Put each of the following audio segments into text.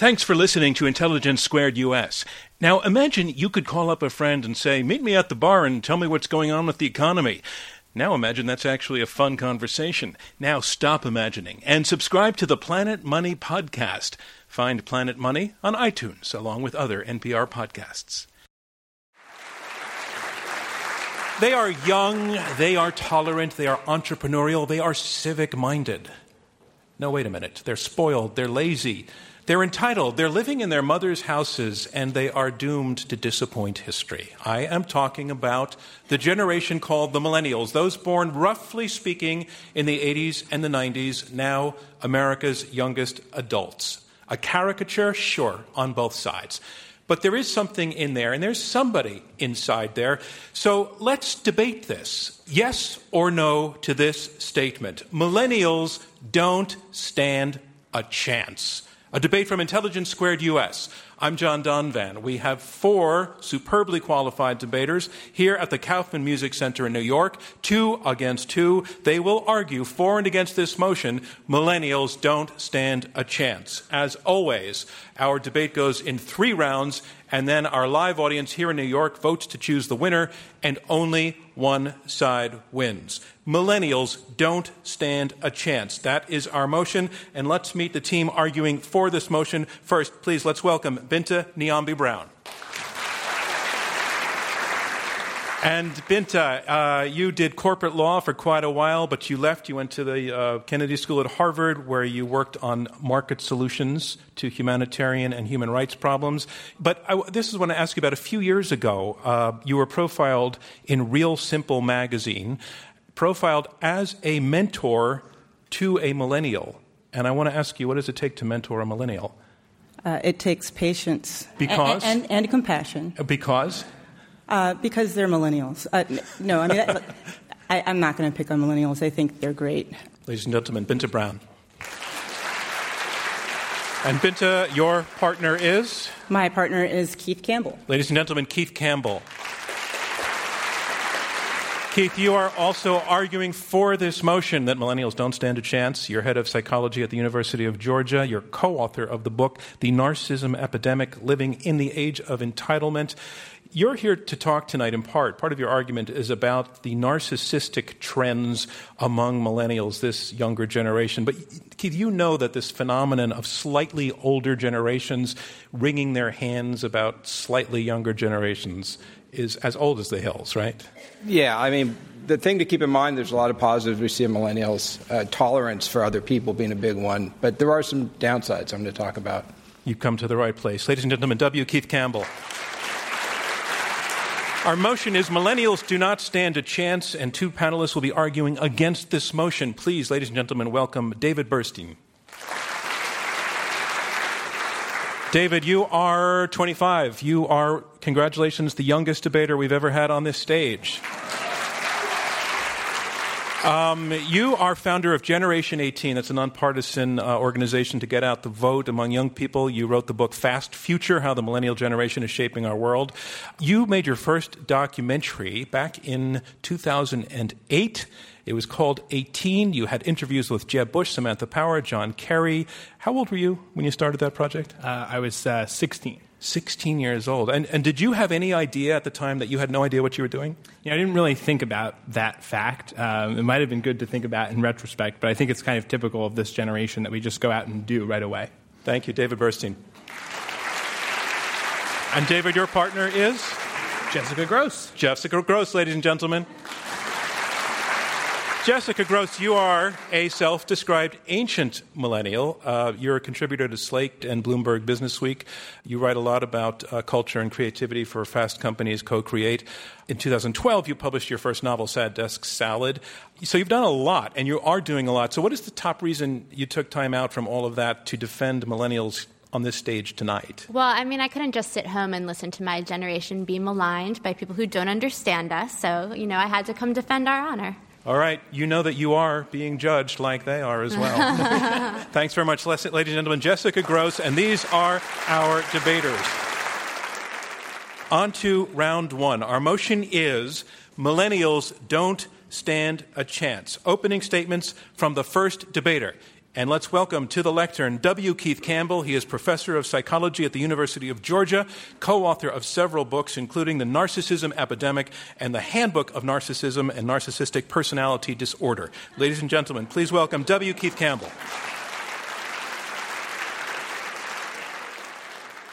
Thanks for listening to Intelligence Squared US. Now, imagine you could call up a friend and say, Meet me at the bar and tell me what's going on with the economy. Now imagine that's actually a fun conversation. Now stop imagining and subscribe to the Planet Money podcast. Find Planet Money on iTunes along with other NPR podcasts. They are young, they are tolerant, they are entrepreneurial, they are civic minded. No, wait a minute. They're spoiled, they're lazy, they're entitled, they're living in their mother's houses, and they are doomed to disappoint history. I am talking about the generation called the millennials, those born, roughly speaking, in the 80s and the 90s, now America's youngest adults. A caricature, sure, on both sides. But there is something in there, and there's somebody inside there. So let's debate this. Yes or no to this statement. Millennials don't stand a chance. A debate from Intelligence Squared US. I'm John Donvan. We have four superbly qualified debaters here at the Kaufman Music Center in New York, two against two. They will argue for and against this motion millennials don't stand a chance. As always, our debate goes in three rounds, and then our live audience here in New York votes to choose the winner, and only one side wins. Millennials don't stand a chance. That is our motion, and let's meet the team arguing for this motion. First, please let's welcome Binta Niambi Brown. And Binta, uh, you did corporate law for quite a while, but you left. You went to the uh, Kennedy School at Harvard, where you worked on market solutions to humanitarian and human rights problems. But I, this is what I asked you about. A few years ago, uh, you were profiled in Real Simple magazine, profiled as a mentor to a millennial. And I want to ask you, what does it take to mentor a millennial? Uh, it takes patience because and, and, and compassion. Because uh, because they're millennials. Uh, no, I mean, I, am not going to pick on millennials. I think they're great. Ladies and gentlemen, Binta Brown. And Binta, your partner is? My partner is Keith Campbell. Ladies and gentlemen, Keith Campbell. Keith, you are also arguing for this motion that millennials don't stand a chance. You're head of psychology at the University of Georgia. You're co author of the book, The Narcissism Epidemic Living in the Age of Entitlement. You're here to talk tonight in part. Part of your argument is about the narcissistic trends among millennials, this younger generation. But, Keith, you know that this phenomenon of slightly older generations wringing their hands about slightly younger generations is as old as the hills, right? Yeah, I mean, the thing to keep in mind, there's a lot of positives we see in millennials, uh, tolerance for other people being a big one, but there are some downsides I'm going to talk about. You've come to the right place. Ladies and gentlemen, W. Keith Campbell. Our motion is millennials do not stand a chance, and two panelists will be arguing against this motion. Please, ladies and gentlemen, welcome David Burstein. David, you are 25. You are, congratulations, the youngest debater we've ever had on this stage. Um, you are founder of Generation 18. That's a nonpartisan uh, organization to get out the vote among young people. You wrote the book Fast Future How the Millennial Generation is Shaping Our World. You made your first documentary back in 2008. It was called 18. You had interviews with Jeb Bush, Samantha Power, John Kerry. How old were you when you started that project? Uh, I was uh, 16. 16 years old. And, and did you have any idea at the time that you had no idea what you were doing? Yeah, I didn't really think about that fact. Um, it might have been good to think about in retrospect, but I think it's kind of typical of this generation that we just go out and do right away. Thank you, David Burstein. And David, your partner is? Jessica Grose. Jessica Grose, ladies and gentlemen. Jessica Grose, you are a self described ancient millennial. Uh, you're a contributor to Slate and Bloomberg Business Week. You write a lot about uh, culture and creativity for Fast Company's Co Create. In 2012, you published your first novel, Sad Desk Salad. So you've done a lot, and you are doing a lot. So, what is the top reason you took time out from all of that to defend millennials on this stage tonight? Well, I mean, I couldn't just sit home and listen to my generation be maligned by people who don't understand us. So, you know, I had to come defend our honor. All right, you know that you are being judged like they are as well. Thanks very much, ladies and gentlemen. Jessica Grose, and these are our debaters. On to round one. Our motion is millennials don't stand a chance. Opening statements from the first debater. And let's welcome to the lectern W. Keith Campbell. He is professor of psychology at the University of Georgia, co author of several books, including The Narcissism Epidemic and The Handbook of Narcissism and Narcissistic Personality Disorder. Ladies and gentlemen, please welcome W. Keith Campbell.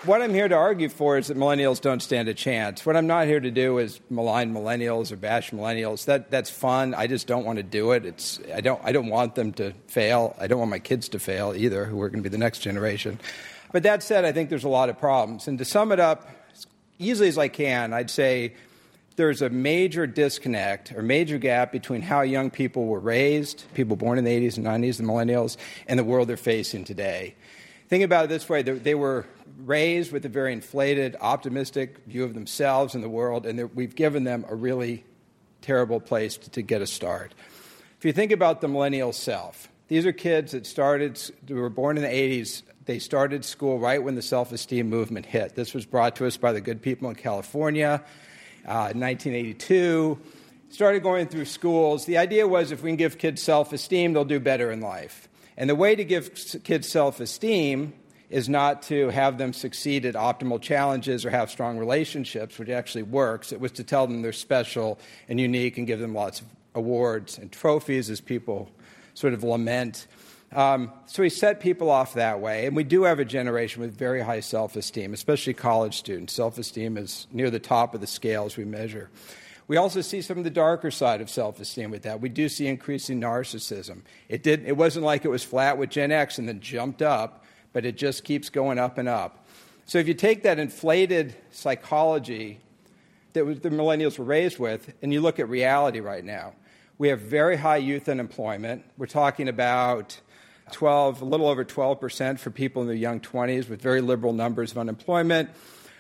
What I'm here to argue for is that millennials don't stand a chance. What I'm not here to do is malign millennials or bash millennials. That, that's fun. I just don't want to do it. It's, I, don't, I don't want them to fail. I don't want my kids to fail either, who are going to be the next generation. But that said, I think there's a lot of problems. And to sum it up as easily as I can, I'd say there's a major disconnect or major gap between how young people were raised, people born in the 80s and 90s, the millennials, and the world they're facing today. Think about it this way they were raised with a very inflated, optimistic view of themselves and the world, and we've given them a really terrible place to, get a start. If you think about the millennial self, these are kids that started, they were born in the 80s. They started school right when the self esteem movement hit. This was brought to us by the good people in California uh, in 1982. Started going through schools. The idea was if we can give kids self esteem, they'll do better in life. And the way to give kids self esteem is not to have them succeed at optimal challenges or have strong relationships, which actually works. It was to tell them they're special and unique and give them lots of awards and trophies as people sort of lament. Um, so we set people off that way. And we do have a generation with very high self esteem, especially college students. Self esteem is near the top of the scale as we measure. We also see some of the darker side of self esteem with that. We do see increasing narcissism. It, did, it wasn't like it was flat with Gen X and then jumped up but it just keeps going up and up. So if you take that inflated psychology that the millennials were raised with, and you look at reality right now, we have very high youth unemployment. We're talking about 12, a little over 12% for people in their young 20s with very liberal numbers of unemployment.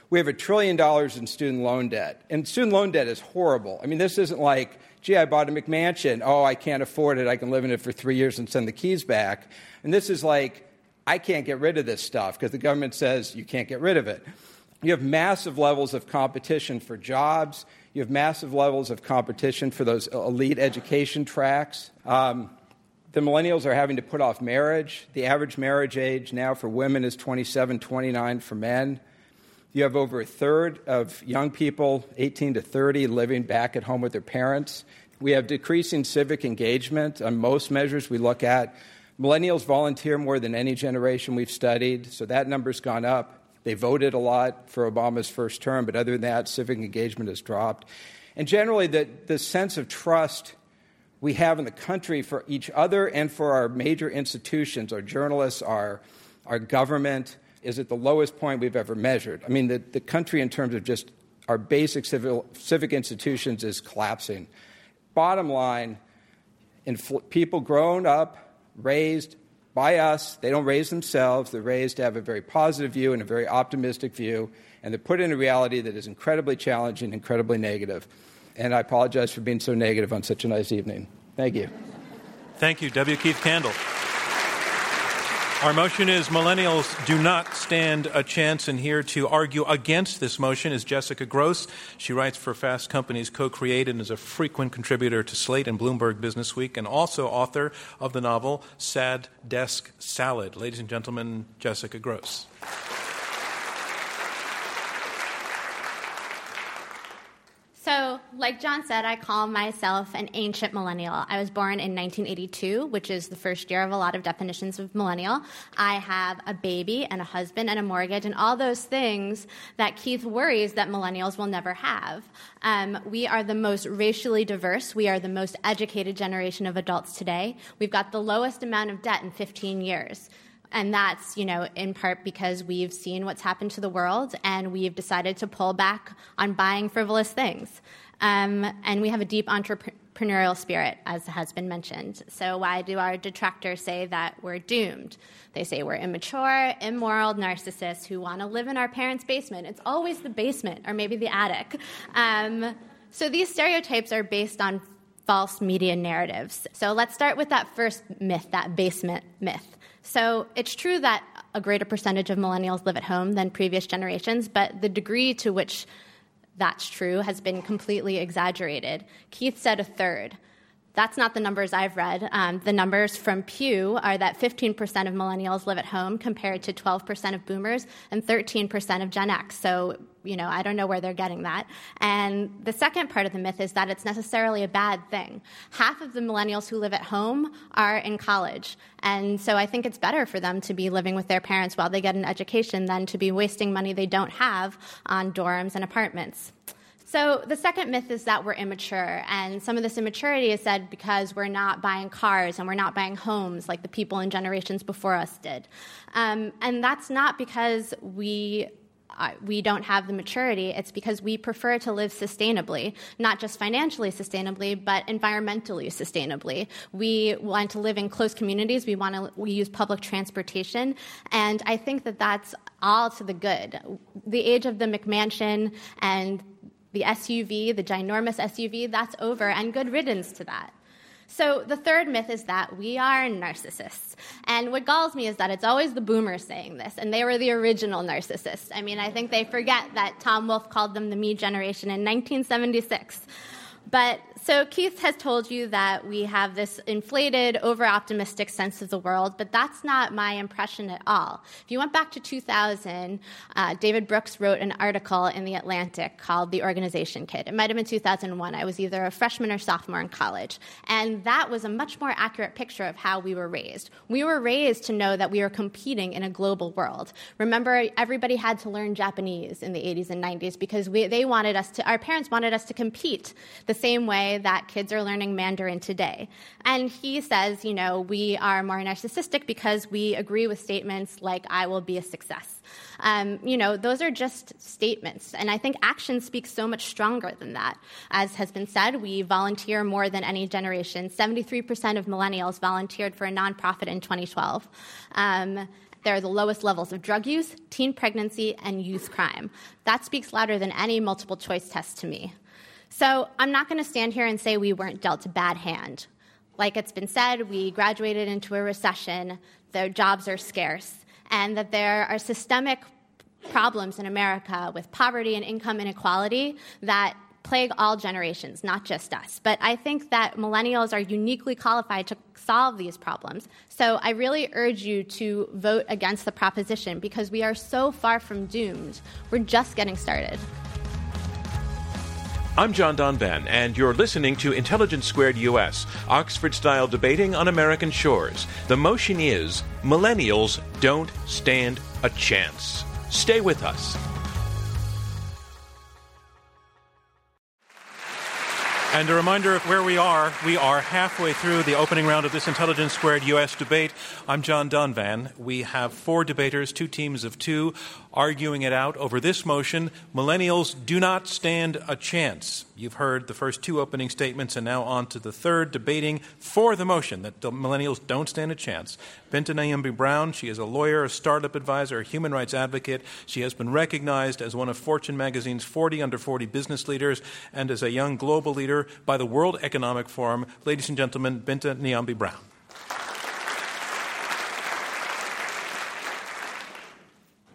We have a trillion dollars in student loan debt. And student loan debt is horrible. I mean, this isn't like, gee, I bought a McMansion. Oh, I can't afford it. I can live in it for three years and send the keys back. And this is like, I can't get rid of this stuff because the government says you can't get rid of it. You have massive levels of competition for jobs. You have massive levels of competition for those elite education tracks. Um, the millennials are having to put off marriage. The average marriage age now for women is 27, 29 for men. You have over a third of young people, 18 to 30, living back at home with their parents. We have decreasing civic engagement on most measures we look at. Millennials volunteer more than any generation we've studied, so that number's gone up. They voted a lot for Obama's first term, but other than that, civic engagement has dropped. And generally, the, the sense of trust we have in the country for each other and for our major institutions, our journalists, our, our government, is at the lowest point we've ever measured. I mean, the, the country, in terms of just our basic civil, civic institutions is collapsing. Bottom line, infl- people grown up, raised by us, they don't raise themselves, they're raised to have a very positive view and a very optimistic view, and they're put in a reality that is incredibly challenging, incredibly negative. And I apologize for being so negative on such a nice evening. Thank you. Thank you, W. Keith Campbell. Our motion is millennials do not stand a chance, and here to argue against this motion is Jessica Grose. She writes for Fast Company's Co Create and is a frequent contributor to Slate and Bloomberg Business Week, and also author of the novel Sad Desk Salad. Ladies and gentlemen, Jessica Grose. So, like John said, I call myself an ancient millennial. I was born in 1982, which is the first year of a lot of definitions of millennial. I have a baby and a husband and a mortgage and all those things that Keith worries that millennials will never have. Um, we are the most racially diverse. We are the most educated generation of adults today. We've got the lowest amount of debt in 15 years. And that's, you know, in part because we've seen what's happened to the world and we've decided to pull back on buying frivolous things. Um, and we have a deep entrepreneurial spirit, as has been mentioned. So, why do our detractors say that we're doomed? They say we're immature, immoral narcissists who want to live in our parents' basement. It's always the basement or maybe the attic. Um, so, these stereotypes are based on false media narratives. So, let's start with that first myth, that basement myth. So it's true that a greater percentage of millennials live at home than previous generations, but the degree to which that's true has been completely exaggerated. Keith said a third. That's not the numbers I've read. Um, the numbers from Pew are that 15% of millennials live at home compared to 12% of boomers and 13% of Gen X. So, you know, I don't know where they're getting that. And the second part of the myth is that it's necessarily a bad thing. Half of the millennials who live at home are in college. And so I think it's better for them to be living with their parents while they get an education than to be wasting money they don't have on dorms and apartments. So the second myth is that we're immature, and some of this immaturity is said because we're not buying cars and we're not buying homes like the people in generations before us did. Um, and that's not because we we don't have the maturity, it's because we prefer to live sustainably, not just financially sustainably, but environmentally sustainably. We want to live in close communities. We want to we use public transportation, and I think that that's all to the good. The age of the McMansion and the SUV, the ginormous SUV, that's over, and good riddance to that. So the third myth is that we are narcissists. And what galls me is that it's always the boomers saying this, and they were the original narcissists. I mean, I think they forget that Tom Wolfe called them the me generation in 1976. But so Keith has told you that we have this inflated, over optimistic sense of the world, but that's not my impression at all. If you went back to 2000, uh, David Brooks wrote an article in The Atlantic called The Organization Kid. It might have been 2001. I was either a freshman or sophomore in college. And that was a much more accurate picture of how we were raised. We were raised to know that we were competing in a global world. Remember, everybody had to learn Japanese in the 80s and 90s because we, they wanted us to, our parents wanted us to compete the same way that kids are learning Mandarin today. And he says, you know, we are more narcissistic because we agree with statements like, I will be a success. Um, you know, those are just statements. And I think action speaks so much stronger than that. As has been said, we volunteer more than any generation. 73% of millennials volunteered for a nonprofit in 2012. Um, there are the lowest levels of drug use, teen pregnancy, and youth crime. That speaks louder than any multiple choice test to me. So I'm not going to stand here and say we weren't dealt a bad hand. Like it's been said, we graduated into a recession, the jobs are scarce, and that there are systemic problems in America with poverty and income inequality that plague all generations, not just us. But I think that millennials are uniquely qualified to solve these problems. So I really urge you to vote against the proposition because we are so far from doomed. We're just getting started. I'm John Donvan, and you're listening to Intelligence Squared US, Oxford style debating on American shores. The motion is Millennials don't stand a chance. Stay with us. And a reminder of where we are. We are halfway through the opening round of this Intelligence Squared U.S. debate. I'm John Donvan. We have four debaters, two teams of two, arguing it out over this motion Millennials do not stand a chance. You've heard the first two opening statements, and now on to the third, debating for the motion that the millennials don't stand a chance. Binta Niambi Brown, she is a lawyer, a startup advisor, a human rights advocate. She has been recognized as one of Fortune magazine's 40 under 40 business leaders and as a young global leader by the World Economic Forum. Ladies and gentlemen, Binta Niambi Brown.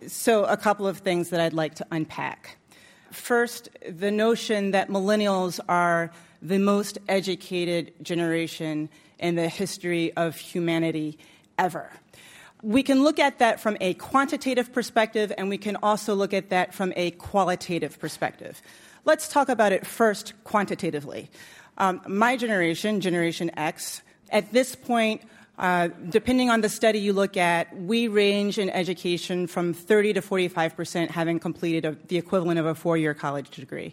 So, a couple of things that I'd like to unpack. First, the notion that millennials are the most educated generation in the history of humanity ever. We can look at that from a quantitative perspective, and we can also look at that from a qualitative perspective. Let's talk about it first quantitatively. Um, my generation, Generation X, at this point, uh, depending on the study you look at, we range in education from 30 to 45 percent having completed a, the equivalent of a four year college degree.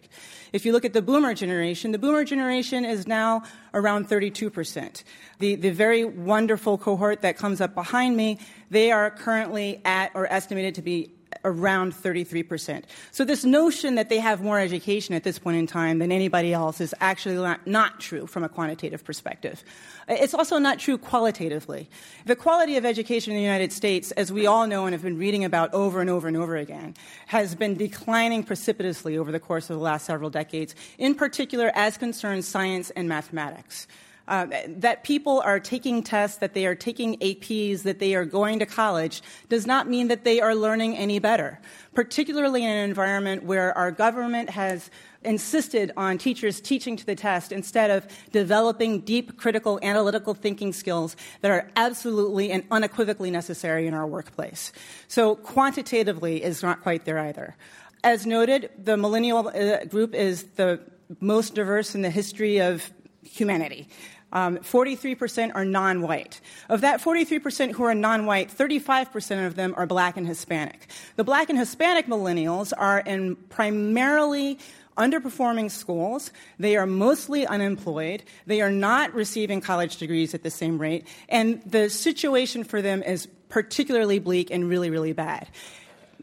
If you look at the boomer generation, the boomer generation is now around 32 percent. The, the very wonderful cohort that comes up behind me, they are currently at or estimated to be around 33%. So this notion that they have more education at this point in time than anybody else is actually not, not, true from a quantitative perspective. It's also not true qualitatively. The quality of education in the United States, as we all know and have been reading about over and over and over again, has been declining precipitously over the course of the last several decades, in particular as concerns science and mathematics. Uh, that people are taking tests, that they are taking APs, that they are going to college, does not mean that they are learning any better, particularly in an environment where our government has insisted on teachers teaching to the test instead of developing deep critical analytical thinking skills that are absolutely and unequivocally necessary in our workplace. So quantitatively is not quite there either. As noted, the millennial uh, group is the most diverse in the history of humanity. Um, 43% are non white. Of that 43% who are non white, 35% of them are black and Hispanic. The black and Hispanic millennials are in primarily underperforming schools. They are mostly unemployed. They are not receiving college degrees at the same rate. And the situation for them is particularly bleak and really, really bad.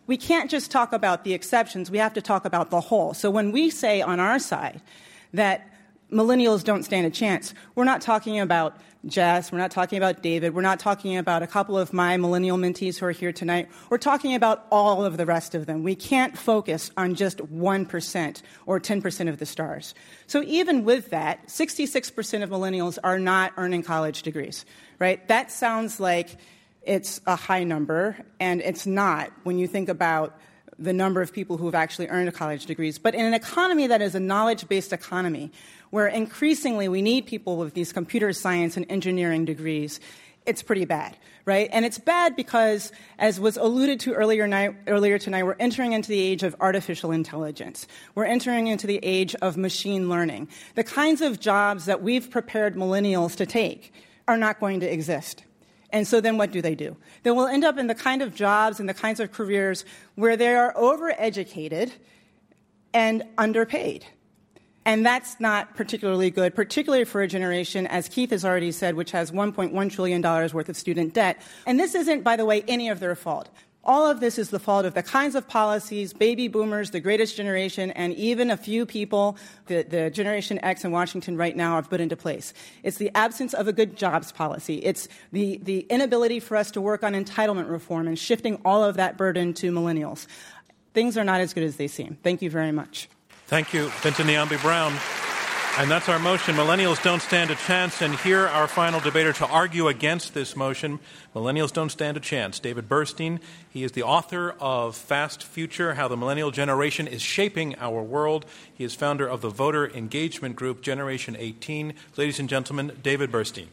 We can't just talk about the exceptions, we have to talk about the whole. So when we say on our side that millennials don't stand a chance. We're not talking about Jess, we're not talking about David, we're not talking about a couple of my millennial mentees who are here tonight. We're talking about all of the rest of them. We can't focus on just 1% or 10% of the stars. So even with that, 66% of millennials are not earning college degrees, right? That sounds like it's a high number, and it's not when you think about the number of people who have actually earned college degrees. But in an economy that is a knowledge based economy, where increasingly we need people with these computer science and engineering degrees, it's pretty bad, right? And it's bad because, as was alluded to earlier, night, earlier tonight, we're entering into the age of artificial intelligence. We're entering into the age of machine learning. The kinds of jobs that we've prepared millennials to take are not going to exist. And so then what do they do? Then we'll end up in the kind of jobs and the kinds of careers where they are overeducated and underpaid. And that's not particularly good, particularly for a generation, as Keith has already said, which has $1.1 trillion worth of student debt. And this isn't, by the way, any of their fault. All of this is the fault of the kinds of policies baby boomers, the greatest generation, and even a few people, the, the, Generation X in Washington right now, have put into place. It's the absence of a good jobs policy. It's the, the inability for us to work on entitlement reform and shifting all of that burden to millennials. Things are not as good as they seem. Thank you very much. Thank you, Niambi Brown. And that's our motion. Millennials don't stand a chance. And here, our final debater to argue against this motion Millennials don't stand a chance. David Burstein. He is the author of Fast Future How the Millennial Generation is Shaping Our World. He is founder of the voter engagement group Generation 18. Ladies and gentlemen, David Burstein.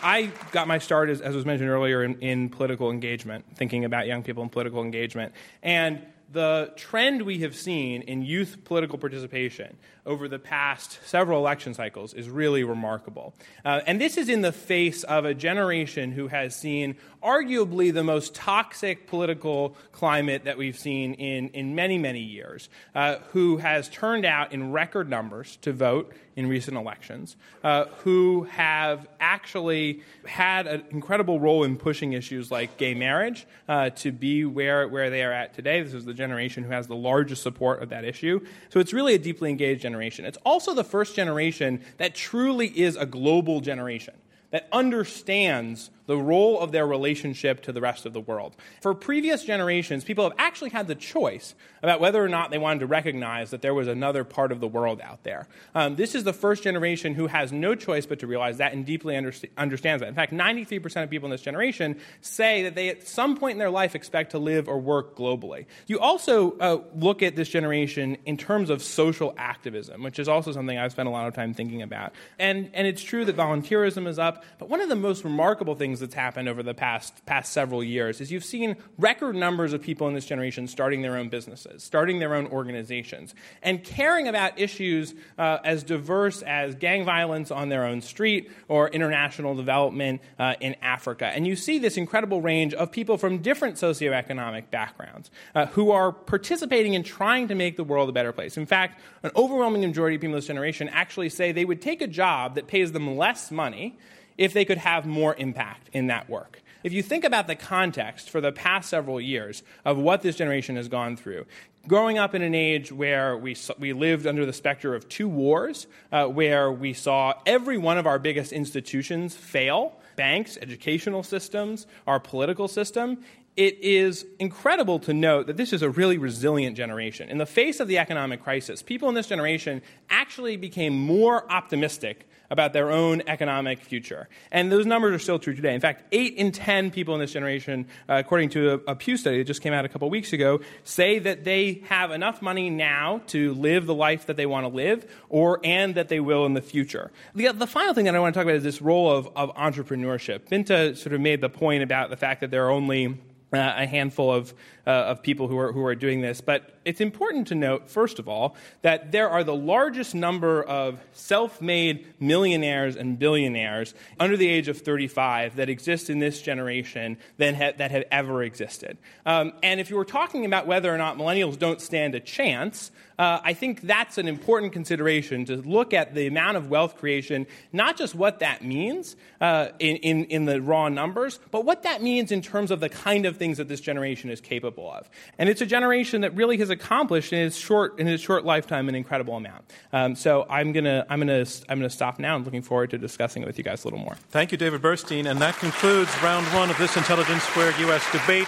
I got my start, as, as was mentioned earlier, in, in, political engagement, thinking about young people in political engagement. And the trend we have seen in youth political participation over the past several election cycles is really remarkable. Uh, and this is in the face of a generation who has seen arguably the most toxic political climate that we've seen in, in many, many years, uh, who has turned out in record numbers to vote in recent elections, uh, who have actually had an incredible role in pushing issues like gay marriage uh, to be where, where they are at today. This is the generation who has the largest support of that issue. So it's really a deeply engaged generation. It's also the first generation that truly is a global generation that understands the role of their relationship to the rest of the world. For previous generations, people have actually had the choice about whether or not they wanted to recognize that there was another part of the world out there. Um, this is the first generation who has no choice but to realize that and deeply underst- understands that. In fact, 93% of people in this generation say that they at some point in their life expect to live or work globally. You also uh, look at this generation in terms of social activism, which is also something I've spent a lot of time thinking about. And, and it's true that volunteerism is up, but one of the most remarkable things things that's happened over the past, past several years is you've seen record numbers of people in this generation starting their own businesses, starting their own organizations, and caring about issues uh, as diverse as gang violence on their own street or international development uh, in Africa. And you see this incredible range of people from different socioeconomic backgrounds uh, who are participating in trying to make the world a better place. In fact, an overwhelming majority of people in this generation actually say they would take a job that pays them less money if they could have more impact in that work. If you think about the context for the past several years of what this generation has gone through, growing up in an age where we, we lived under the specter of two wars, uh, where we saw every one of our biggest institutions fail banks, educational systems, our political system it is incredible to note that this is a really resilient generation. In the face of the economic crisis, people in this generation actually became more optimistic about their own economic future. And those numbers are still true today. In fact, 8 in 10 people in this generation, uh, according to a, a, Pew study that just came out a couple weeks ago, say that they have enough money now to live the life that they want to live, or and that they will in the future. The, the final thing that I want to talk about is this role of, of entrepreneurship. Binta sort of made the point about the fact that there are only uh, a handful of, uh, of people who are, who are doing this. But it's important to note, first of all, that there are the largest number of self made millionaires and billionaires under the age of 35 that exist in this generation than ha- that have ever existed. Um, and if you were talking about whether or not millennials don't stand a chance, uh, I think that's an important consideration to look at the amount of wealth creation, not just what that means uh, in, in, in the raw numbers, but what that means in terms of the kind of things that this generation is capable of. And it's a generation that really has accomplished in its short, in its short lifetime an incredible amount. Um, so I'm going to I'm gonna, I'm gonna stop now. I'm looking forward to discussing it with you guys a little more. Thank you, David Burstein. And that concludes round one of this Intelligence Squared U.S. debate,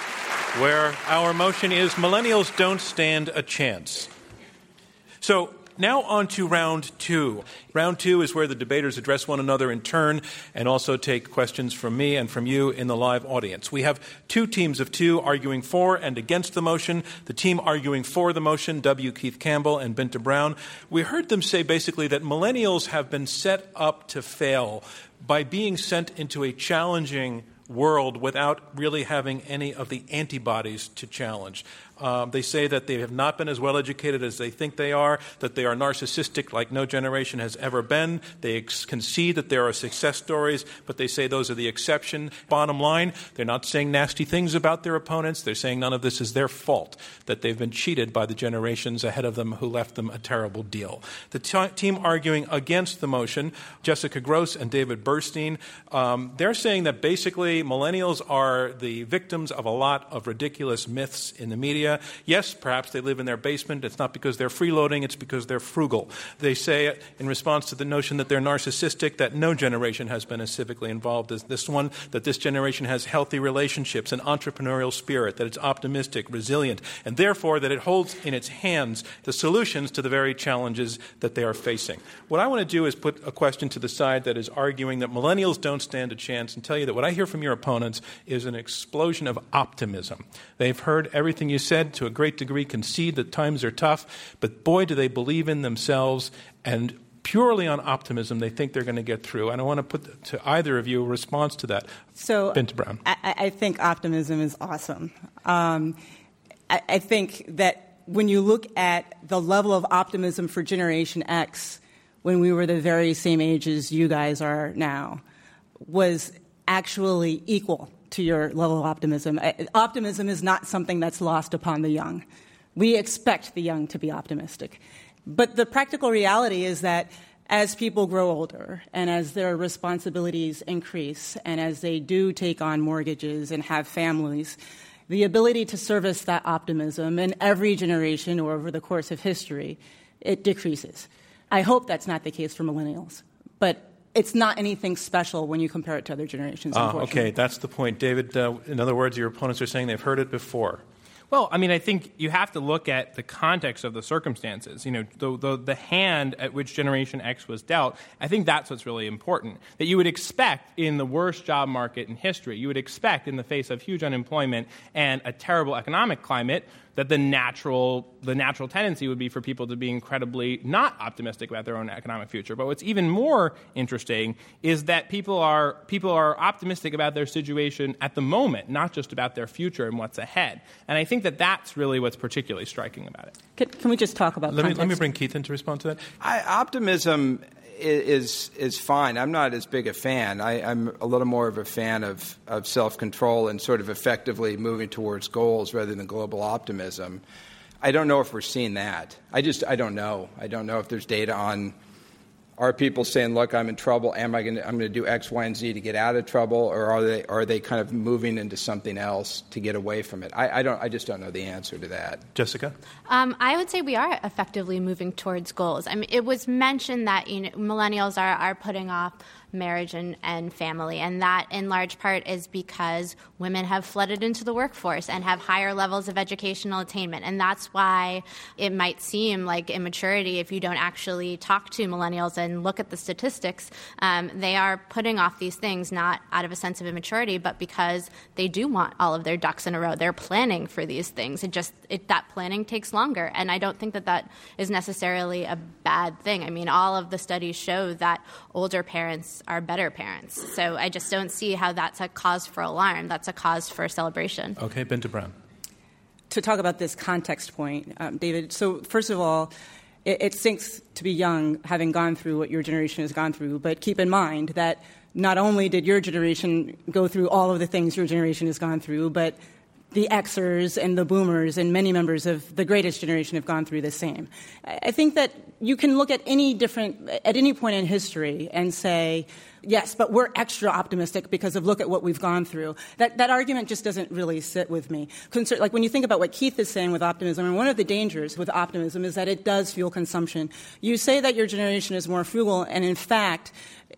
where our motion is Millennials Don't Stand a Chance. So now on to round two. Round two is where the debaters address one another in turn and also take questions from me and from you in the live audience. We have two teams of two arguing for and against the motion. The team arguing for the motion, W. Keith Campbell and Binta Brown, we heard them say basically that millennials have been set up to fail by being sent into a challenging world without really having any of the antibodies to challenge. Um, they say that they have not been as well educated as they think they are, that they are narcissistic like no generation has ever been. They ex- concede that there are success stories, but they say those are the exception. Bottom line, they're not saying nasty things about their opponents. They're saying none of this is their fault, that they've been cheated by the generations ahead of them who left them a terrible deal. The t- team arguing against the motion, Jessica Grose and David Burstein, um, they're saying that basically millennials are the victims of a lot of ridiculous myths in the media Yes, perhaps they live in their basement. It's not because they're freeloading, it's because they're frugal. They say, in response to the notion that they're narcissistic, that no generation has been as civically involved as this one, that this generation has healthy relationships, an entrepreneurial spirit, that it's optimistic, resilient, and therefore that it holds in its hands the solutions to the very challenges that they are facing. What I want to do is put a question to the side that is arguing that millennials don't stand a chance and tell you that what I hear from your opponents is an explosion of optimism. They've heard everything you said said, to a great degree, concede that times are tough, but boy, do they believe in themselves and purely on optimism, they think they're going to get through. And I want to put to either of you a response to that. So, Binta Brown. I, I think optimism is awesome. Um, I, I think that when you look at the level of optimism for Generation X, when we were the very same age as you guys are now, was actually equal to your level of optimism. Optimism is not something that's lost upon the young. We expect the young to be optimistic. But the practical reality is that as people grow older and as their responsibilities increase and as they do take on mortgages and have families, the ability to service that optimism in every generation or over the course of history, it decreases. I hope that's not the case for millennials, but it's not anything special when you compare it to other generations. Uh, okay, that's the point. David, uh, in other words, your opponents are saying they've heard it before. Well, I mean, I think you have to look at the context of the circumstances. You know, the, the, the, hand at which Generation X was dealt, I think that's what's really important. That you would expect in the worst job market in history, you would expect in the face of huge unemployment and a terrible economic climate, that the natural, the natural tendency would be for people to be incredibly not optimistic about their own economic future. But what's even more interesting is that people are, people are optimistic about their situation at the moment, not just about their future and what's ahead. And I think that that's really what's particularly striking about it. Can, can we just talk about let me, let me, bring Keith in to respond to that. I, optimism is is fine. I'm not as big a fan. I, am a little more of a fan of, of self control and sort of effectively moving towards goals rather than global optimism. I don't know if we're seeing that. I just I don't know. I don't know if there's data on are people saying, "Look, I'm in trouble. Am I going to? I'm going to do X, Y, and Z to get out of trouble," or are they are they kind of moving into something else to get away from it? I, I don't. I just don't know the answer to that. Jessica, um, I would say we are effectively moving towards goals. I mean, it was mentioned that you know millennials are are putting off marriage and, and family. And that, in large part, is because women have flooded into the workforce and have higher levels of educational attainment. And that's why it might seem like immaturity if you don't actually talk to millennials and look at the statistics. Um, they are putting off these things not out of a sense of immaturity, but because they do want all of their ducks in a row. They're planning for these things. It just it, that planning takes longer, and I don't think that that is necessarily a bad thing. I mean, all of the studies show that older parents are better parents. So I just don't see how that's a cause for alarm. That's a cause for celebration. Okay, Binta Brown. To talk about this context point, um, David, so first of all, it, it stinks to be young having gone through what your generation has gone through, but keep in mind that not only did your generation go through all of the things your generation has gone through, but the Xers and the Boomers and many members of the greatest generation have gone through the same. I think that you can look at any different, at any point in history and say, yes, but we're extra optimistic because of look at what we've gone through. That, that argument just doesn't really sit with me. like when you think about what Keith is saying with optimism, and one of the dangers with optimism is that it does fuel consumption. You say that your generation is more frugal, and in fact,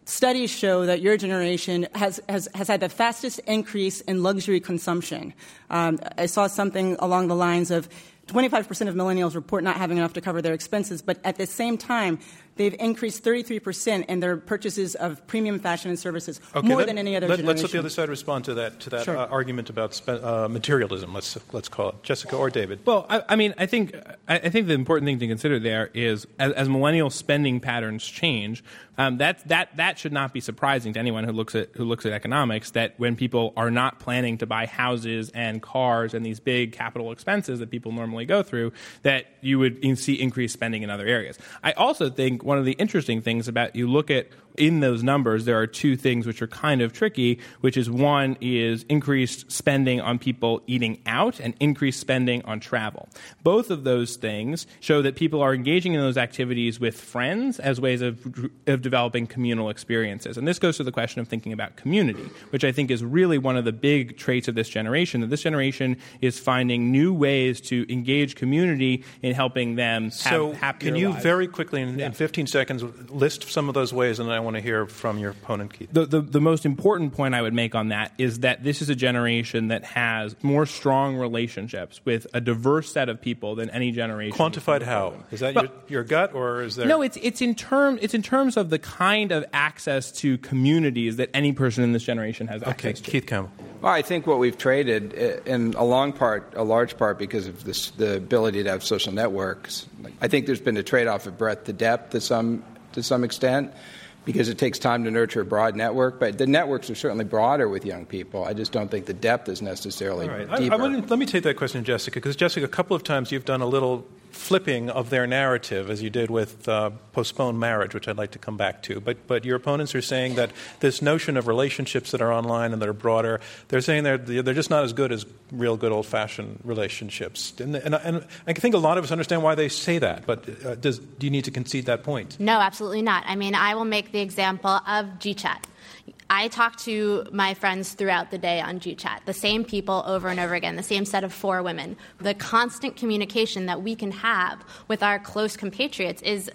studies show that your generation has, has, has had the fastest increase in luxury consumption. Um, I saw something along the lines of 25% of millennials report not having enough to cover their expenses, but at the same time, they've increased 33% in their purchases of premium fashion and services, okay, more let, than any other let, generation. Let's let the other side respond to that, to that sure. uh, argument about spe- uh, materialism, let's, let's call it. Jessica or David? Well, I, I mean, I think, I, I, think the important thing to consider there is as, as millennial spending patterns change, um, that, that, that should not be surprising to anyone who looks, at, who looks at economics that when people are not planning to buy houses and cars and these big capital expenses that people normally go through, that you would see increased spending in other areas. I also think one of the interesting things about you look at in those numbers, there are two things which are kind of tricky, which is one is increased spending on people eating out and increased spending on travel. Both of those things show that people are engaging in those activities with friends as ways of, of developing communal experiences. And this goes to the question of thinking about community, which I think is really one of the big traits of this generation, that this generation is finding new ways to engage community in helping them have so happier can you lives. very quickly, in, yeah. in 15 seconds, list some of those ways, and I want to hear from your opponent, Keith. The, the, the, most important point I would make on that is that this is a generation that has more strong relationships with a diverse set of people than any generation. Quantified how? Is that but, your, your gut, or is there? No, it's it's in term it's in terms of the kind of access to communities that any person in this generation has okay, access to. Keith Campbell. Well, I think what we've traded, uh, in a long part, a large part, because of this, the ability to have social networks. I think there's been a trade-off of breadth to depth to some to some extent because it takes time to nurture a broad network. But the networks are certainly broader with young people. I just don't think the depth is necessarily All right. deeper. I, I let me take that question, Jessica, because Jessica, a couple of times you've done a little flipping of their narrative, as you did with uh, postponed marriage, which I'd like to come back to. But but your opponents are saying that this notion of relationships that are online and that are broader, they're saying they're they're just not as good as real good old fashioned relationships. And, and, and, I think a lot of us understand why they say that. But uh, does, do you need to concede that point? No, absolutely not. I mean, I will make the example of GChat. I talk to my friends throughout the day on GChat, the same people over and over again, the same set of four women. The constant communication that we can have with our close compatriots is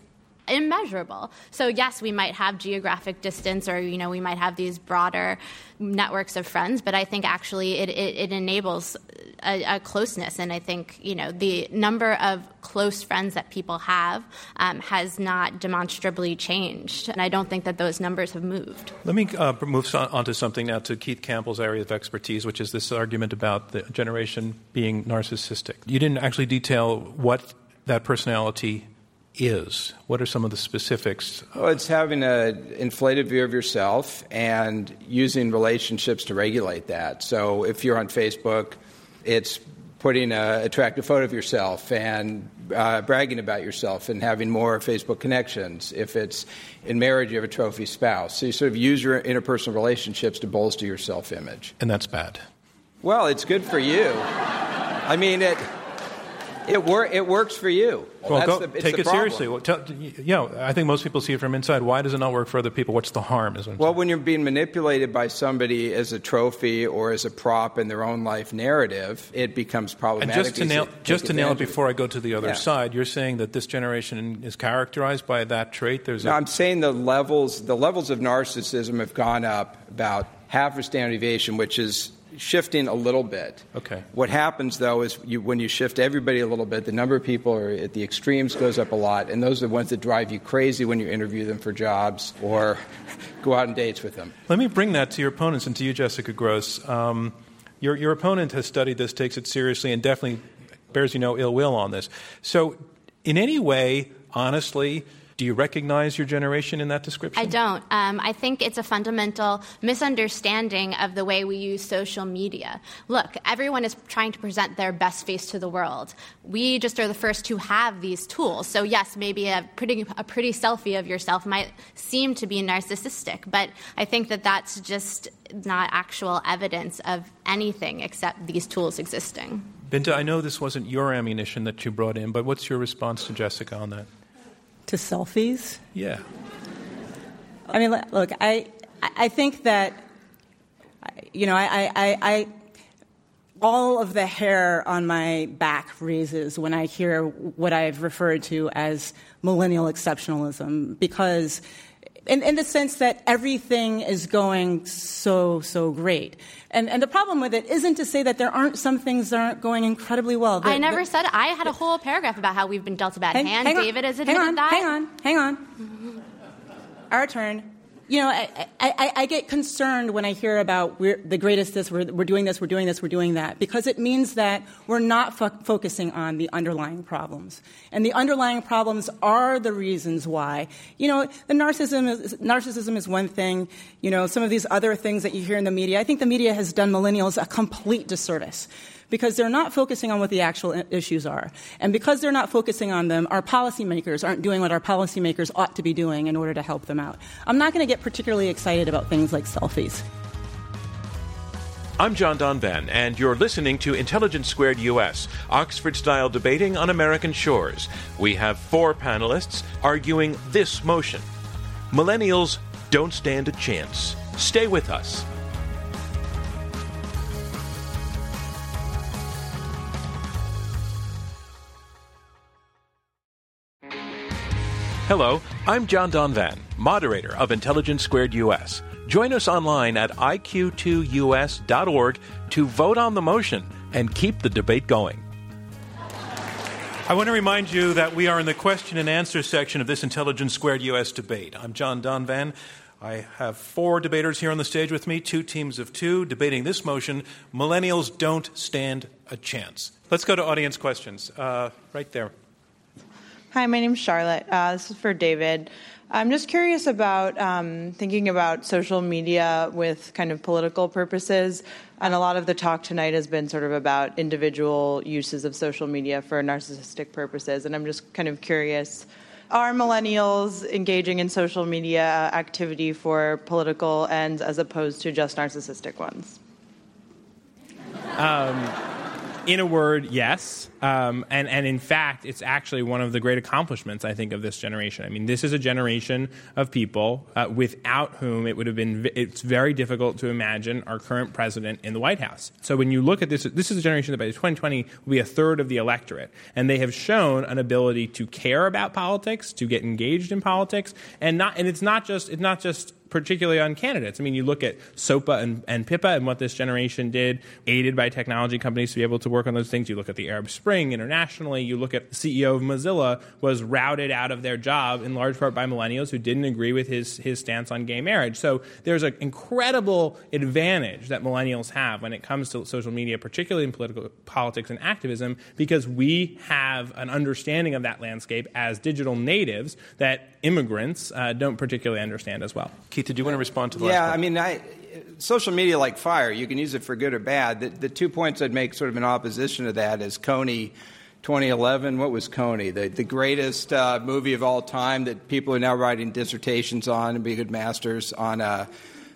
immeasurable. So yes, we might have geographic distance, or you know, we might have these broader networks of friends, but I think actually it, it, it enables a, a, closeness, and I think you know the number of close friends that people have um, has not demonstrably changed, and I don't think that those numbers have moved. Let me uh, move on to something now to Keith Campbell's area of expertise, which is this argument about the generation being narcissistic. You didn't actually detail what that personality is? What are some of the specifics? Well, it's having an inflated view of yourself and using relationships to regulate that. So if you're on Facebook, it's putting an attractive photo of yourself and uh, bragging about yourself and having more Facebook connections. If it's in marriage, you have a trophy spouse. So you sort of use your interpersonal relationships to bolster your self image. And that's bad. Well, it's good for you. I mean, it it, wor- it works for you. Well, go, the, take it problem. seriously. Well, tell, you know, I think most people see it from inside. Why does it not work for other people? What's the harm? Is well, when you're being manipulated by somebody as a trophy or as a prop in their own life narrative, it becomes problematic. And just to nail, just to nail it before I go to the other yeah. side, you're saying that this generation is characterized by that trait. There's no, i I'm saying the levels the levels of narcissism have gone up about half a standard deviation, which is shifting a little bit. Okay. What happens though is you, when you shift everybody a little bit, the number of people are at the extremes goes up a lot, and those are the ones that drive you crazy when you interview them for jobs or go out on dates with them. Let me bring that to your opponents and to you, Jessica Grose. Um, your, your opponent has studied this, takes it seriously, and definitely bears you no ill will on this. So, in any way, honestly, do you recognize your generation in that description? I don't. Um, I think it's a fundamental misunderstanding of the way we use social media. Look, everyone is trying to present their best face to the world. We just are the first to have these tools. So yes, maybe a pretty a pretty selfie of yourself might seem to be narcissistic, but I think that that's just not actual evidence of anything except these tools existing. Binta, I know this wasn't your ammunition that you brought in, but what's your response to Jessica on that? To selfies? Yeah. I mean, look, I, I think that, you know, I, I, I, all of the hair on my back raises when I hear what I've referred to as millennial exceptionalism because in, in, the sense that everything is going so, so great. And, and the problem with it isn't to say that there aren't some things that aren't going incredibly well. The, I never the, said. I had a whole paragraph about how we've been dealt a bad hang, hand. Hang David has admitted hang on, that. Hang on, hang on. Our turn you know, I, I, I, get concerned when I hear about we're the greatest this, we're, we're doing this, we're doing this, we're doing that, because it means that we're not fo- focusing on the underlying problems. And the underlying problems are the reasons why. You know, the narcissism is, narcissism is one thing, you know, some of these other things that you hear in the media. I think the media has done millennials a complete disservice because they're not focusing on what the actual issues are. And because they're not focusing on them, our policymakers aren't doing what our policymakers ought to be doing in order to help them out. I'm not going to get particularly excited about things like selfies. I'm John Donvan, and you're listening to Intelligence Squared US, Oxford style debating on American shores. We have four panelists arguing this motion Millennials don't stand a chance. Stay with us. Hello, I'm John Donvan, moderator of Intelligence Squared US. Join us online at iq2us.org to vote on the motion and keep the debate going. I want to remind you that we are in the question and answer section of this Intelligence Squared US debate. I'm John Donvan. I have four debaters here on the stage with me, two teams of two, debating this motion Millennials don't stand a chance. Let's go to audience questions. Uh, right there. Hi, my name is Charlotte. Uh, this is for David. I'm just curious about um, thinking about social media with kind of political purposes. And a lot of the talk tonight has been sort of about individual uses of social media for narcissistic purposes. And I'm just kind of curious are millennials engaging in social media activity for political ends as opposed to just narcissistic ones? Um, in a word, yes. Um, and, and in fact, it's actually one of the great accomplishments, I think, of this generation. I mean, this is a generation of people uh, without whom it would have been, it's very difficult to imagine our current president in the White House. So when you look at this, this is a generation that by 2020 will be a third of the electorate. And they have shown an ability to care about politics, to get engaged in politics, and not, and it's not just, it's not just particularly on candidates. I mean, you look at SOPA and, and PIPA and what this generation did, aided by technology companies to be able to work on those things. You look at the Arab Spring internationally. You look at the CEO of Mozilla was routed out of their job in large part by millennials who didn't agree with his, his stance on gay marriage. So there's an incredible advantage that millennials have when it comes to social media, particularly in political politics and activism, because we have an understanding of that landscape as digital natives that immigrants uh, don't particularly understand as well. Keith, did you want to respond to the yeah, I mean, I, social media like fire. You can use it for good or bad. The, the two points I'd make sort of in opposition to that is Kony 2011. What was Kony? The, the greatest uh, movie of all time that people are now writing dissertations on and be good masters on. Uh,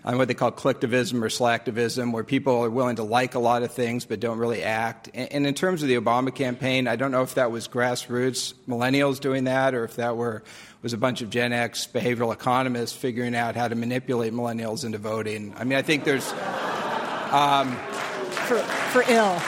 on what they call clicktivism or slacktivism, where people are willing to like a lot of things but don't really act. And in terms of the Obama campaign, I don't know if that was grassroots millennials doing that or if that were was a bunch of Gen X behavioral economists figuring out how to manipulate millennials into voting. I mean, I think there's. Um, for, for ill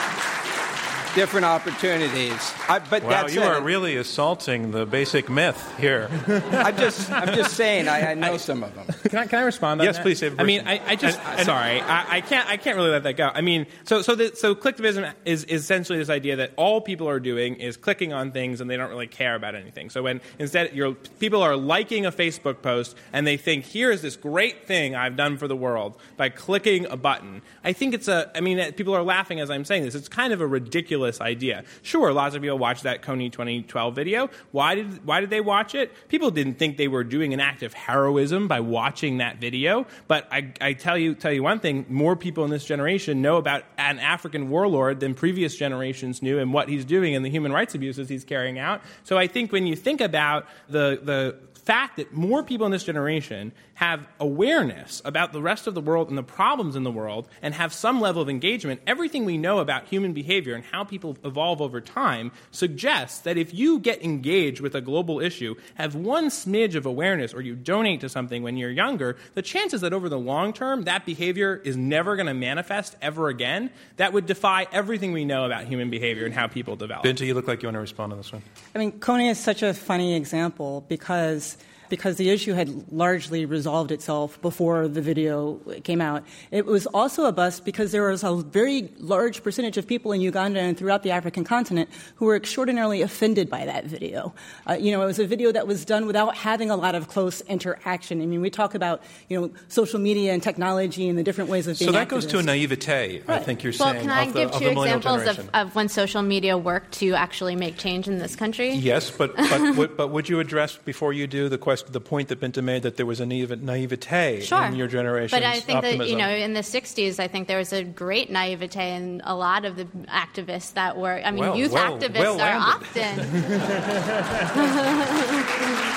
different opportunities. I, but wow, that's you it. are really assaulting the basic myth here. I'm just, I'm just saying. I, I know I, some of them. Can I, can I respond? yes, that? please. I mean, I, I just and, and, sorry, I, I, can't, I can't really let that go. I mean, so, so, the, so clicktivism is, is essentially this idea that all people are doing is clicking on things and they don't really care about anything. So when instead you're, people are liking a Facebook post and they think, here is this great thing I've done for the world by clicking a button. I think it's a. I mean, people are laughing as I'm saying this. It's kind of a ridiculous idea. Sure, lots of people watched that Kony 2012 video. Why did why did they watch it? People didn't think they were doing an act of heroism by watching that video. But I, I tell you tell you one thing: more people in this generation know about an African warlord than previous generations knew, and what he's doing and the human rights abuses he's carrying out. So I think when you think about the the fact that more people in this generation have awareness about the rest of the world and the problems in the world and have some level of engagement, everything we know about human behavior and how people evolve over time suggests that if you get engaged with a global issue, have one smidge of awareness, or you donate to something when you're younger, the chances that over the long term that behavior is never going to manifest ever again, that would defy everything we know about human behavior and how people develop. Binta, you look like you want to respond to this one. I mean, Kony is such a funny example because because the issue had largely resolved itself before the video came out. It was also a bust because there was a very large percentage of people in Uganda and throughout the African continent who were extraordinarily offended by that video. Uh, you know, it was a video that was done without having a lot of close interaction. I mean, we talk about, you know, social media and technology and the different ways of being So that activists. goes to a naivete, right. I think you're well, saying. Well, can I of give the, two examples of, of, when social media worked to actually make change in this country? Yes, but, but, but would you address, before you do, the question, the point that Binta made that there was a naive, naivete sure. in your generation. But I think optimism. that you know, in the '60s, I think there was a great naivete in a lot of the activists that were. I mean, well, youth well, activists well are often.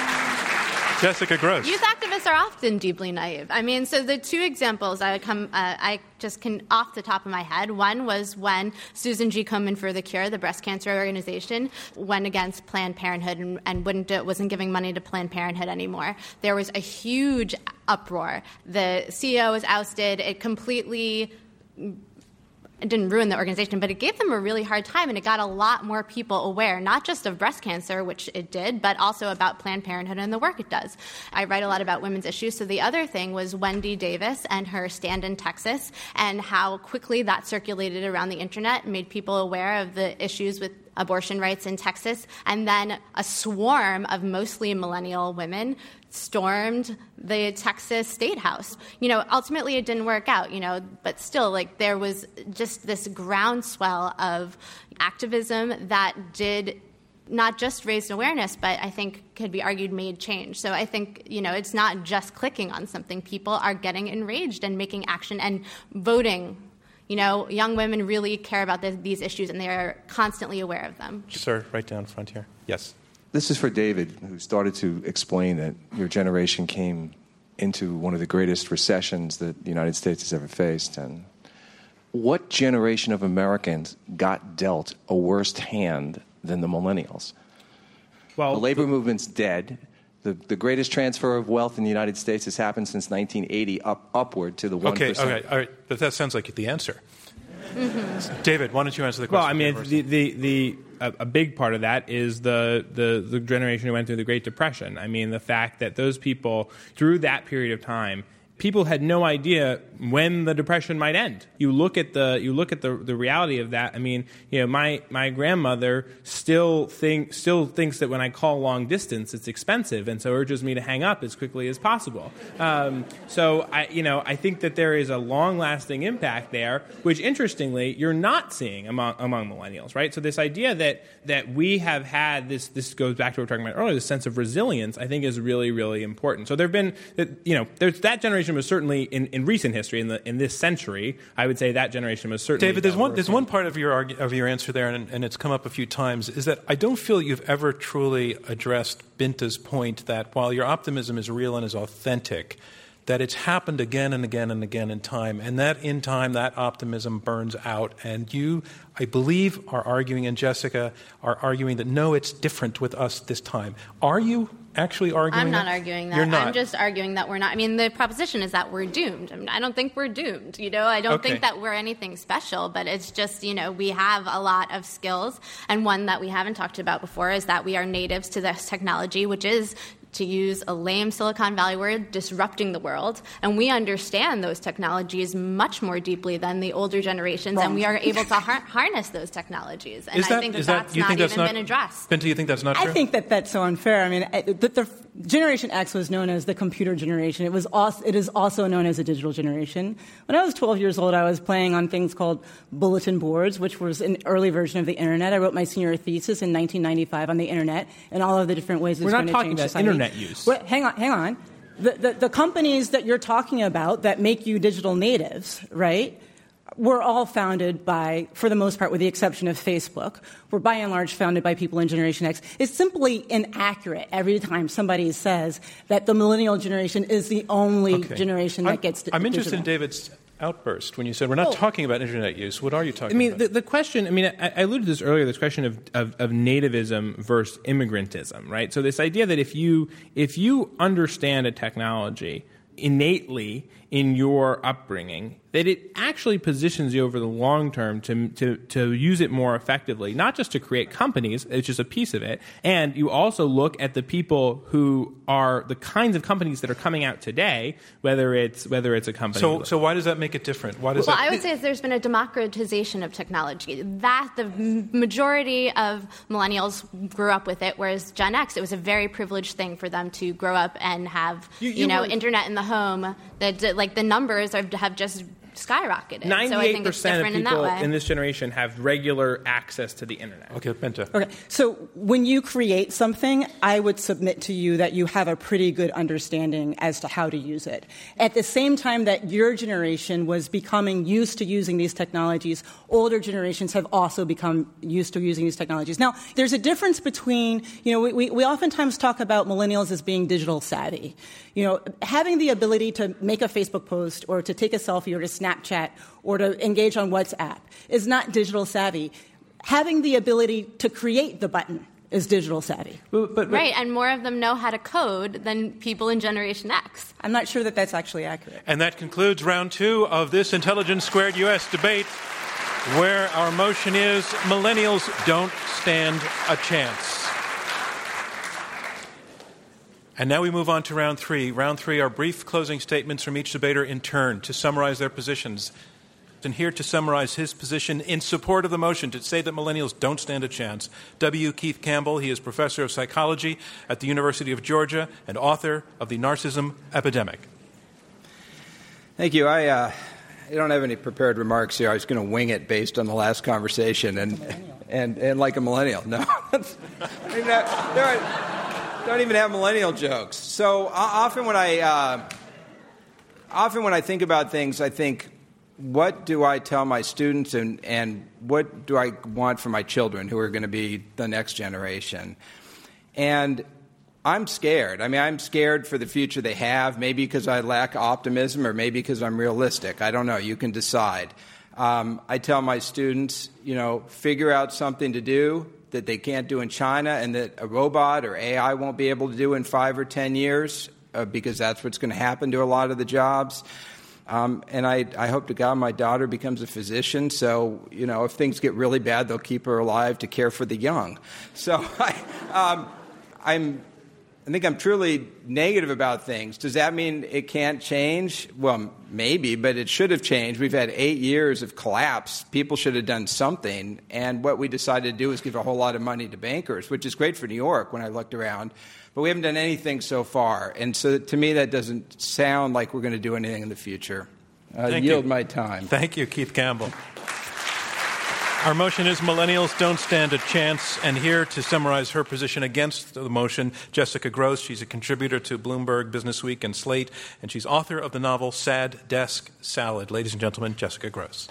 Jessica Grose. Youth are often deeply naive. I mean, so the two examples I come, uh, I just can off the top of my head. One was when Susan G. Komen for the Cure, the breast cancer organization, went against Planned Parenthood and, and wouldn't do, wasn't giving money to Planned Parenthood anymore. There was a huge uproar. The CEO was ousted. It completely it didn't ruin the organization, but it gave them a really hard time, and it got a lot more people aware, not just of breast cancer, which it did, but also about Planned Parenthood and the work it does. I write a lot about women's issues, so the other thing was Wendy Davis and her stand in Texas, and how quickly that circulated around the internet, made people aware of the issues with abortion rights in Texas, and then a swarm of mostly millennial women stormed the Texas State House. You know, ultimately it didn't work out, you know, but still, like, there was just this groundswell of activism that did not just raised awareness, but I think could be argued made change. So I think, you know, it's not just clicking on something. People are getting enraged and making action and voting. You know, young women really care about this, these issues and they are constantly aware of them. Sir, right down front here. Yes. This is for David, who started to explain that your generation came into one of the greatest recessions that the United States has ever faced. And what generation of Americans got dealt a worse hand than the millennials? Well, the labor movement's dead. The, the greatest transfer of wealth in the United States has happened since 1980, up upward to the 1%. Okay, okay, all right. But that sounds like the answer. Mm-hmm. David, why don't you answer the question? Well. I mean, the, the, the, a, a big part of that is the, the, the generation who went through the Great Depression. I mean, the fact that those people, through that period of time, people had no idea when the depression might end. You look at the you look at the, the reality of that. I mean, you know, my, my grandmother still think still thinks that when I call long distance, it's expensive, and so urges me to hang up as quickly as possible. Um, so I you know I think that there is a long lasting impact there, which interestingly you're not seeing among among millennials, right? So this idea that that we have had this this goes back to what we were talking about earlier, this sense of resilience, I think is really really important. So there've been you know there's that generation was certainly in, in recent history in the in this century, I would say that generation was certainly David, there's one, there's one part of your, argu- of your answer there, and, and it's come up a few times, is that I don't feel you've ever truly addressed Binta's point that while your optimism is real and is authentic, that it's happened again and again and again in time, and that in time that optimism burns out. And you, I believe, are arguing, and Jessica are arguing that no, it's different with us this time. Are you actually arguing I'm not that? arguing that. You're not. I'm just arguing that we're not. I mean, the proposition is that we're doomed. I, mean, I don't think we're doomed. You know, I don't Okay. think that we're anything special, but it's just, you know, we have a lot of skills. And one that we haven't talked about before is that we are natives to this technology, which is to use a lame Silicon Valley word, disrupting the world. And we understand those technologies much more deeply than the older generations, and we are able to har- harness those technologies. And Is that, I think that is that's you not think even that's not, been addressed. Binta, you think that's not true? I think that that's so unfair. I mean, I- the, the Generation X was known as the computer generation. It was also, it is also known as a digital generation. When I was 12 years old, I was playing on things called bulletin boards, which was an early version of the internet. I wrote my senior thesis in 1995 on the internet and all of the different ways it's We're not going to talking change about society. Internet use. Wait, hang on, hang on. The, the, the companies that you're talking about that make you digital natives, right? were all founded by, for the most part, with the exception of Facebook, were by and large founded by people in Generation X. It's simply inaccurate every time somebody says that the millennial generation is the only Okay. generation I'm, that gets. I'm interested in. David's outburst when you said we're not Well- talking about internet use. What are you talking about? I mean, about? the, the question, I mean, I, I alluded to this earlier, this question of, of, of nativism versus immigrantism, right? So this idea that if you, if you understand a technology innately in your upbringing, that it actually positions you over the long term to, to, to use it more effectively, not just to create companies, it's just a piece of it. And you also look at the people who are the kinds of companies that are coming out today, whether it's, whether it's a company. so, so why does that make it different? Why does Well, that? I would say there's been a democratization of technology. That the majority of millennials grew up with it, whereas Gen X, it was a very privileged thing for them to grow up and have, You- you, you know, were- internet in the home. That like the numbers are, have just skyrocketed. Ninety-eight think it's percent of different in people in this generation have regular access to the internet. okay, Binta. Okay, so when you create something, I would submit to you that you have a pretty good understanding as to how to use it. At the same time that your generation was becoming used to using these technologies, older generations have also become used to using these technologies. Now, there's a difference between, you know, we, we, we oftentimes talk about millennials as being digital savvy. You know, having the ability to make a Facebook post or to take a selfie or to Snapchat or to engage on WhatsApp is not digital savvy having the ability to create the button is digital savvy. But, but, right, and more of them know how to code than people in Generation X. I'm not sure that that's actually accurate. And that concludes round two of this Intelligence Squared U.S. debate, where our motion is millennials don't stand a chance. And now we move on to round three. Round three are brief closing statements from each debater in turn to summarize their positions. And here to summarize his position in support of the motion to say that millennials don't stand a chance, W. Keith Campbell. He is professor of psychology at the University of Georgia and author of The Narcissism Epidemic. Thank you. I, uh, I don't have any prepared remarks here. I was going to wing it based on the last conversation. And and, and like a millennial. No. I mean, there are, don't even have millennial jokes. So uh, often when I uh, often when I think about things, I think, what do I tell my students, and, and what do I want for my children, who are going to be the next generation? And I'm scared. I mean, I'm scared for the future they have, maybe because I lack optimism or maybe because I'm realistic. I don't know. You can decide. Um, I tell my students, you know, figure out something to do that they can't do in China and that a robot or AI won't be able to do in five or ten years uh, because that's what's going to happen to a lot of the jobs. Um, and I, I hope to God my daughter becomes a physician. So, you know, if things get really bad, they'll keep her alive to care for the young. So I, um, I'm I think I'm truly negative about things. Does that mean it can't change? Well, maybe, but it should have changed. We've had eight years of collapse. People should have done something. And what we decided to do is give a whole lot of money to bankers, which is great for New York when I looked around. But we haven't done anything so far. And so to me, that doesn't sound like we're going to do anything in the future. I yield you. my time. Thank you, Keith Campbell. Our motion is Millennials Don't Stand a Chance. And here to summarize her position against the motion, Jessica Grose. She's a contributor to Bloomberg, Business Week, and Slate, and she's author of the novel Sad Desk Salad. Ladies and gentlemen, Jessica Grose.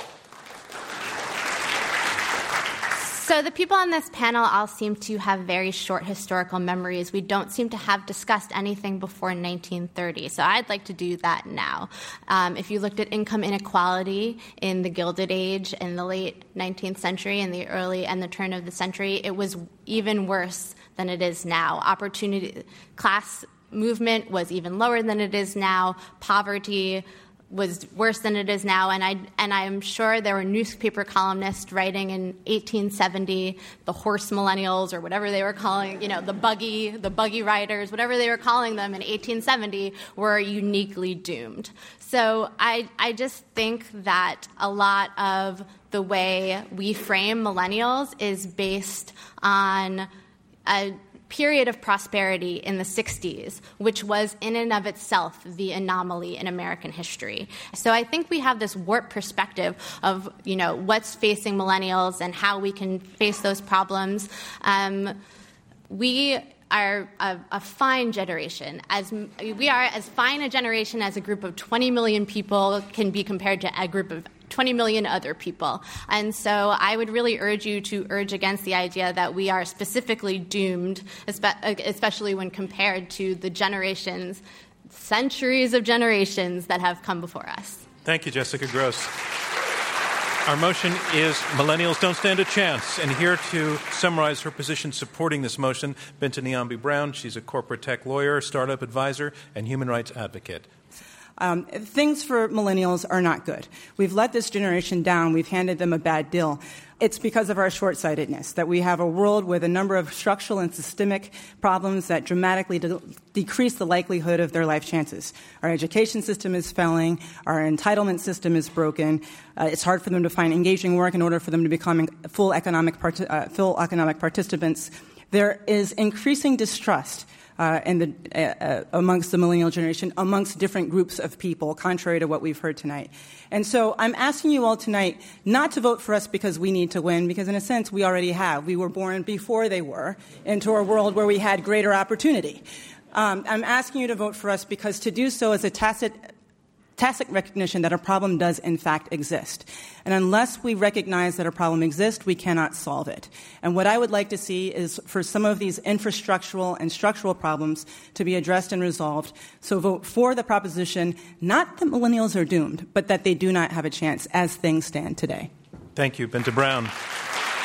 So, the people on this panel all seem to have very short historical memories. We don't seem to have discussed anything before 1930. So, I'd like to do that now. Um, if you looked at income inequality in the Gilded Age in the late 19th century in the early and the turn of the century, it was even worse than it is now. Opportunity, class movement was even lower than it is now. Poverty, was worse than it is now. And, I, and I'm sure there were newspaper columnists writing in 1870, the horse millennials or whatever they were calling, you know, the buggy, the buggy riders, whatever they were calling them in 1870 were uniquely doomed. So I, I just think that a lot of the way we frame millennials is based on a period of prosperity in the 60s, which was in and of itself the anomaly in American history. So I think we have this warped perspective of, you know, what's facing millennials and how we can face those problems. Um, we are a, a, fine generation. As we are as fine a generation as a group of 20 million people can be compared to a group of 20 million other people. And so I would really urge you to urge against the idea that we are specifically doomed, especially when compared to the generations, centuries of generations that have come before us. Thank you, Jessica Grose. Our motion is Millennials Don't Stand a Chance. And here to summarize her position supporting this motion, Binta Niambi Brown. She's a corporate tech lawyer, startup advisor, and human rights advocate. Um, things for millennials are not good. We've let this generation down. We've handed them a bad deal. It's because of our short sightedness that we have a world with a number of structural and systemic problems that dramatically de- decrease the likelihood of their life chances. Our education system is failing, our entitlement system is broken. Uh, it's hard for them to find engaging work in order for them to become full economic, part- uh, full economic participants. There is increasing distrust uh, and the, uh, uh, amongst the millennial generation, amongst different groups of people, contrary to what we've heard tonight. And so I'm asking you all tonight not to vote for us because we need to win, because in a sense we already have. We were born before they were into a world where we had greater opportunity. Um, I'm asking you to vote for us because to do so is a tacit tacit recognition that a problem does in fact exist. And unless we recognize that a problem exists, we cannot solve it. And what I would like to see is for some of these infrastructural and structural problems to be addressed and resolved. So vote for the proposition, not that millennials are doomed, but that they do not have a chance as things stand today. Thank you, Binta Brown.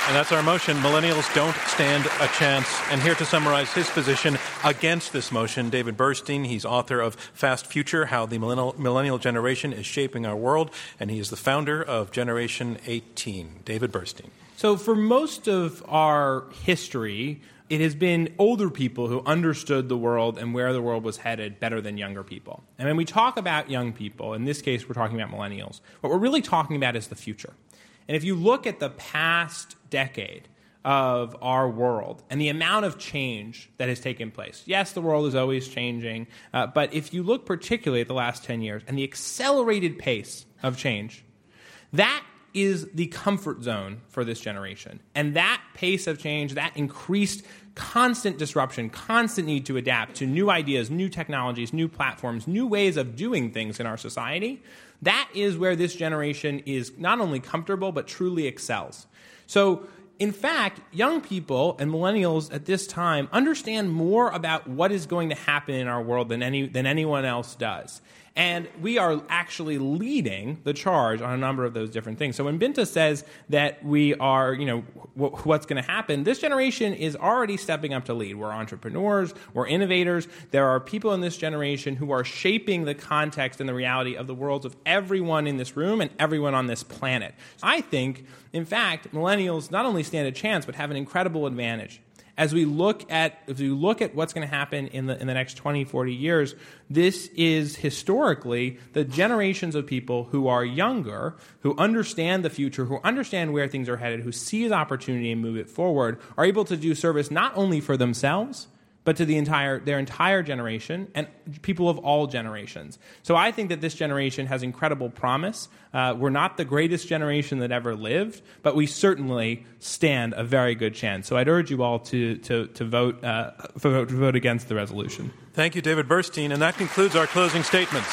And that's our motion. Millennials don't stand a chance. And here to summarize his position against this motion, David Burstein. He's author of Fast Future How the Millennial, Millennial Generation is Shaping Our World. And he is the founder of Generation 18. David Burstein. So, for most of our history, it has been older people who understood the world and where the world was headed better than younger people. And when we talk about young people, in this case, we're talking about millennials, what we're really talking about is the future. And if you look at the past decade of our world and the amount of change that has taken place, yes, the world is always changing, uh, but if you look particularly at the last 10 years and the accelerated pace of change, that is the comfort zone for this generation. And that pace of change, that increased constant disruption, constant need to adapt to new ideas, new technologies, new platforms, new ways of doing things in our society, that is where this generation is not only comfortable, but truly excels. So, in fact, young people and millennials at this time understand more about what is going to happen in our world than, any, than anyone else does. And we are actually leading the charge on a number of those different things. So when Binta says that we are, you know, what's going to happen, this generation is already stepping up to lead. We're entrepreneurs, we're innovators. There are people in this generation who are shaping the context and the reality of the worlds of everyone in this room and everyone on this planet. I think, in fact, millennials not only stand a chance, but have an incredible advantage as we look at if we look at what's going to happen in the in the next 20 40 years this is historically the generations of people who are younger who understand the future who understand where things are headed who see the opportunity and move it forward are able to do service not only for themselves but to the entire their entire generation and people of all generations. So I think that this generation has incredible promise. Uh, we're not the greatest generation that ever lived, but we certainly stand a very good chance. So I'd urge you all to to to vote uh, vote, vote against the resolution. Thank you, David Burstein, and that concludes our closing statements.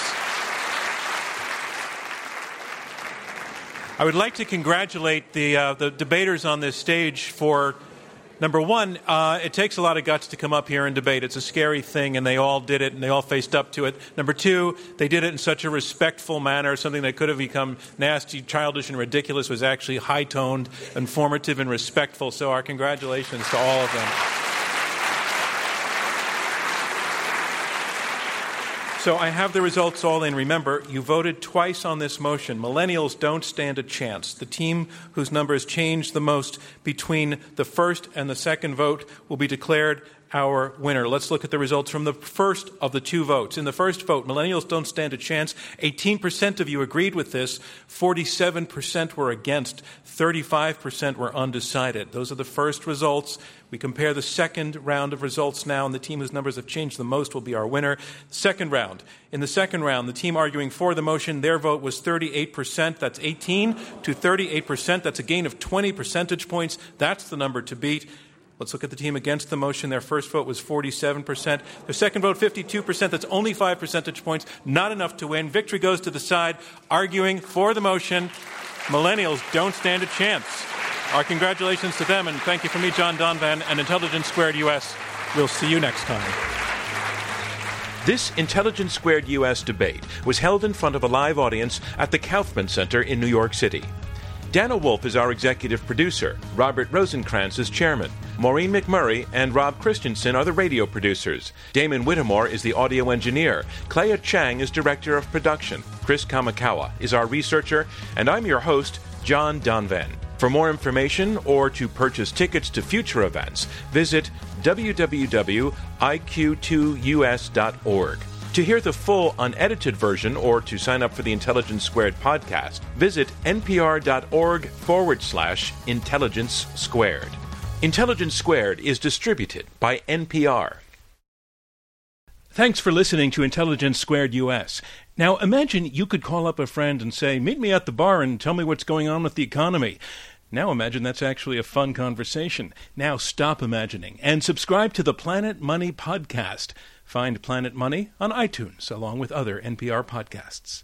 I would like to congratulate the uh, the debaters on this stage for Number one, uh, it takes a lot of guts to come up here and debate. It's a scary thing, and they all did it, and they all faced up to it. Number two, they did it in such a respectful manner. Something that could have become nasty, childish, and ridiculous was actually high toned, informative, and respectful. So, our congratulations to all of them. So I have the results all in. Remember, you voted twice on this motion. Millennials don't stand a chance. The team whose numbers changed the most between the first and the second vote will be declared our winner. Let's look at the results from the first of the two votes. In the first vote, millennials don't stand a chance. 18% of you agreed with this, 47% were against, 35% were undecided. Those are the first results. We compare the second round of results now, and the team whose numbers have changed the most will be our winner. Second round. In the second round, the team arguing for the motion, their vote was 38%. That's 18 to 38%. That's a gain of 20 percentage points. That's the number to beat. Let's look at the team against the motion. Their first vote was 47%. Their second vote, 52%. That's only five percentage points. Not enough to win. Victory goes to the side arguing for the motion. Millennials don't stand a chance. Our congratulations to them, and thank you from me, John Donvan, and Intelligence Squared US. We'll see you next time. This Intelligence Squared US debate was held in front of a live audience at the Kaufman Center in New York City. Dana Wolf is our executive producer. Robert Rosenkrantz is chairman. Maureen McMurray and Rob Christensen are the radio producers. Damon Whittemore is the audio engineer. Clea Chang is director of production. Chris Kamikawa is our researcher. And I'm your host, John Donvan. For more information or to purchase tickets to future events, visit www.iq2us.org. To hear the full unedited version or to sign up for the Intelligence Squared podcast, visit npr.org forward slash intelligence squared. Intelligence Squared is distributed by NPR. Thanks for listening to Intelligence Squared US. Now imagine you could call up a friend and say, Meet me at the bar and tell me what's going on with the economy. Now imagine that's actually a fun conversation. Now stop imagining and subscribe to the Planet Money podcast. Find Planet Money on iTunes along with other NPR podcasts.